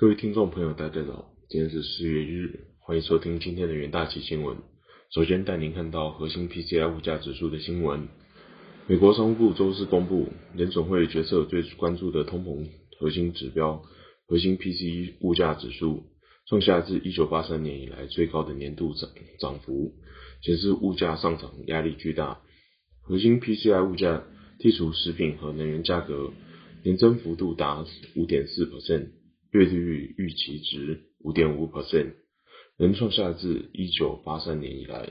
各位听众朋友，大家好，今天是四月一日，欢迎收听今天的元大旗新闻。首先带您看到核心 PCI 物价指数的新闻。美国商务部周四公布，联总会决策最关注的通膨核心指标——核心 PCE 物价指数，创下自一九八三年以来最高的年度涨涨幅，显示物价上涨压力巨大。核心 PCI 物价剔除食品和能源价格，年增幅度达五点四 percent。月利率预期值五点五 percent，能创下自一九八三年以来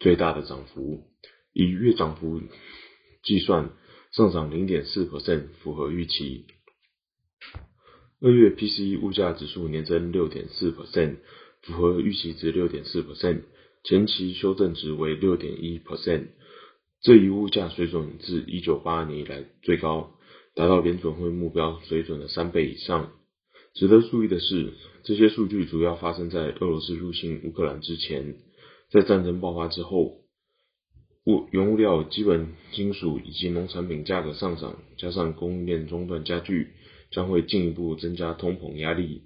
最大的涨幅。以月涨幅计算，上涨零点四 percent，符合预期。二月 PCE 物价指数年增六点四 percent，符合预期值六点四 percent，前期修正值为六点一 percent。这一物价水准自一九八二年以来最高，达到联准会目标水准的三倍以上。值得注意的是，这些数据主要发生在俄罗斯入侵乌克兰之前。在战争爆发之后，物原物料、基本金属以及农产品价格上涨，加上供应链中断加剧，将会进一步增加通膨压力。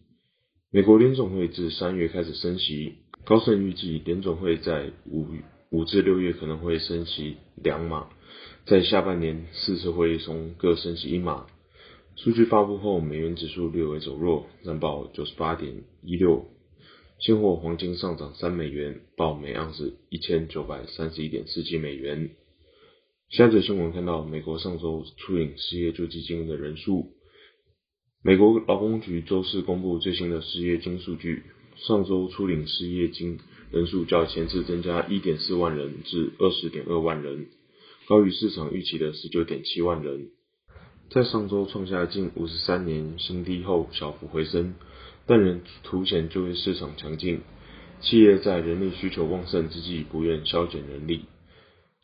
美国联总会自三月开始升息，高盛预计联总会在五五至六月可能会升息两码，在下半年四次会议中各升息一码。数据发布后，美元指数略微走弱，暂报九十八点一六。现货黄金上涨三美元，报每盎司一千九百三十一点四七美元。下则新闻看到，美国上周初领失业救济金的人数。美国劳工局周四公布最新的失业金数据，上周初领失业金人数较前次增加一点四万人至二十点二万人，高于市场预期的十九点七万人。在上周创下近五十三年新低后小幅回升，但仍凸显就业市场强劲。企业在人力需求旺盛之际不愿削减人力。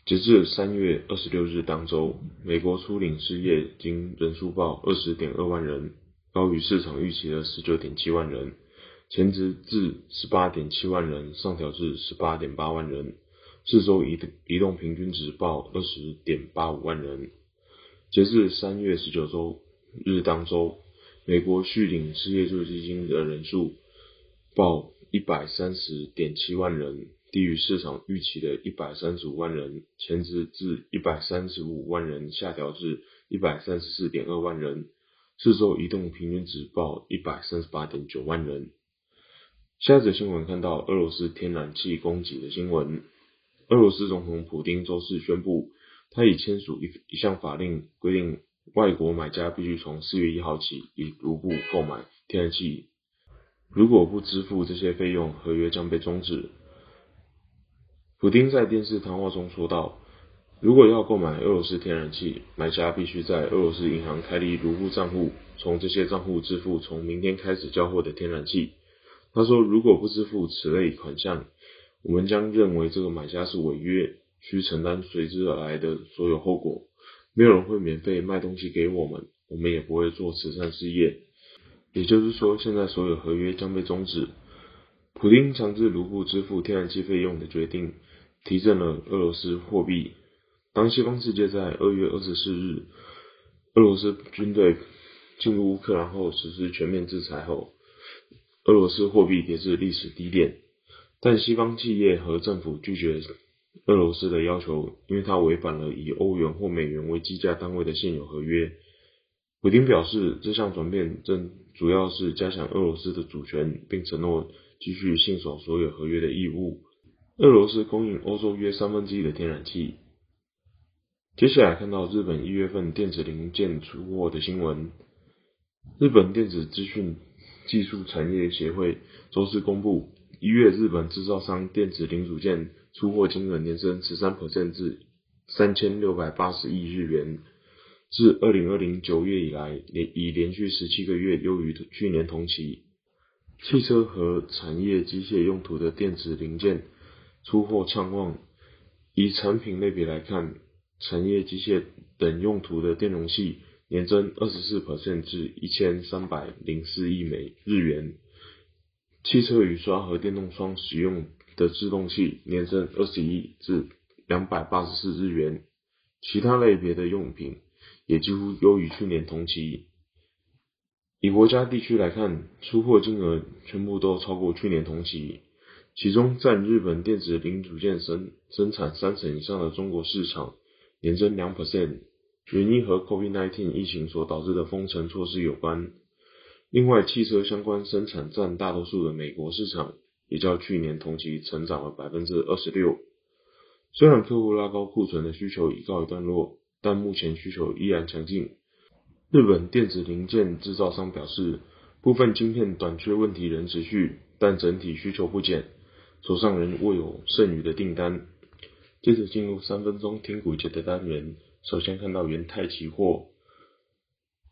截至三月二十六日当周，美国初领失业金人数报二十点二万人，高于市场预期的十九点七万人，前值至十八点七万人上调至十八点八万人。四周移移动平均值报二十点八五万人。截至三月十九周日当周，美国续领失业救济金的人数报一百三十点七万人，低于市场预期的一百三十五万人，前值至一百三十五万人下调至一百三十四点二万人。四周移动平均值报一百三十八点九万人。下则新闻看到俄罗斯天然气供给的新闻，俄罗斯总统普京周四宣布。他已签署一一项法令，规定外国买家必须从四月一号起以卢布购买天然气，如果不支付这些费用，合约将被终止。普丁在电视谈话中说道：“如果要购买俄罗斯天然气，买家必须在俄罗斯银行开立卢布账户，从这些账户支付从明天开始交货的天然气。”他说：“如果不支付此类款项，我们将认为这个买家是违约。”需承担随之而来的所有后果。没有人会免费卖东西给我们，我们也不会做慈善事业。也就是说，现在所有合约将被终止。普京强制卢布支付天然气费用的决定，提振了俄罗斯货币。当西方世界在二月二十四日俄罗斯军队进入乌克兰后实施全面制裁后，俄罗斯货币跌至历史低点。但西方企业和政府拒绝。俄罗斯的要求，因为它违反了以欧元或美元为计价单位的现有合约。普京表示，这项转变正主要是加强俄罗斯的主权，并承诺继续信守所有合约的义务。俄罗斯供应欧洲约三分之一的天然气。接下来看到日本一月份电子零件出货的新闻。日本电子资讯技术产业协会周四公布，一月日本制造商电子零组件。出货金额年增十三至三千六百八十亿日元，自二零二零九月以来连已连续十七个月优于去年同期。汽车和产业机械用途的电子零件出货畅旺。以产品类别来看，产业机械等用途的电容器年增二十四 percent 至一千三百零四亿美日元。汽车雨刷和电动窗使用。的制动器年增二十一至两百八十四日元，其他类别的用品也几乎优于去年同期。以国家地区来看，出货金额全部都超过去年同期，其中占日本电子零组件生生产三成以上的中国市场年增两 percent，原因和 COVID-19 疫情所导致的封城措施有关。另外，汽车相关生产占大多数的美国市场，也较去年同期成长了百分之二十六。虽然客户拉高库存的需求已告一段落，但目前需求依然强劲。日本电子零件制造商表示，部分晶片短缺问题仍持续，但整体需求不减，手上仍握有剩余的订单。接着进入三分钟听股节的单元，首先看到元泰期货。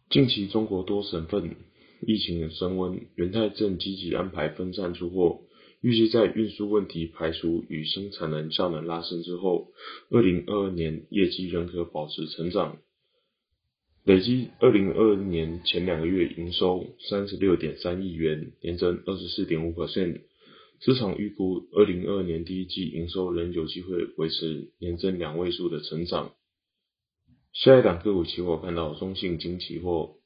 近期中国多省份疫情升温，元泰正积极安排分散出货，预计在运输问题排除与生产能效能拉升之后，二零二二年业绩仍可保持成长。累计二零二二年前两个月营收三十六点三亿元，年增二十四点五 percent。市场预估二零二二年第一季营收仍有机会维持年增两位数的成长。下一档个股期货看到中信金期货，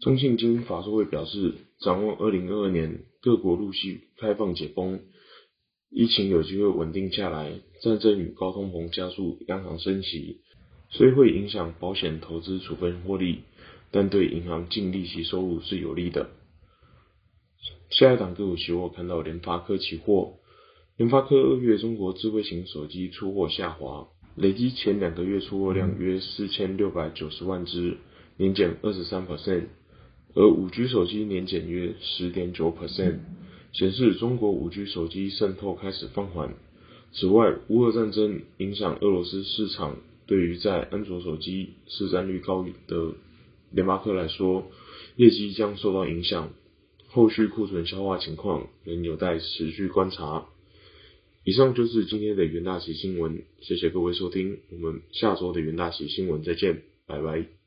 中信金法说会表示，展望二零二二年各国陆续开放解封，疫情有机会稳定下来，战争与高通膨加速央行升息。虽会影响保险投资处分获利，但对银行净利息收入是有利的。下一档个股期货看到联发科期货，联发科二月中国智慧型手机出货下滑，累计前两个月出货量约四千六百九十万只，年减二十三 percent，而五 G 手机年减约十点九 percent，显示中国五 G 手机渗透开始放缓。此外，乌俄战争影响俄罗斯市场。对于在安卓手机市占率高的联发科来说，业绩将受到影响，后续库存消化情况仍有待持续观察。以上就是今天的元大喜新闻，谢谢各位收听，我们下周的元大喜新闻再见，拜拜。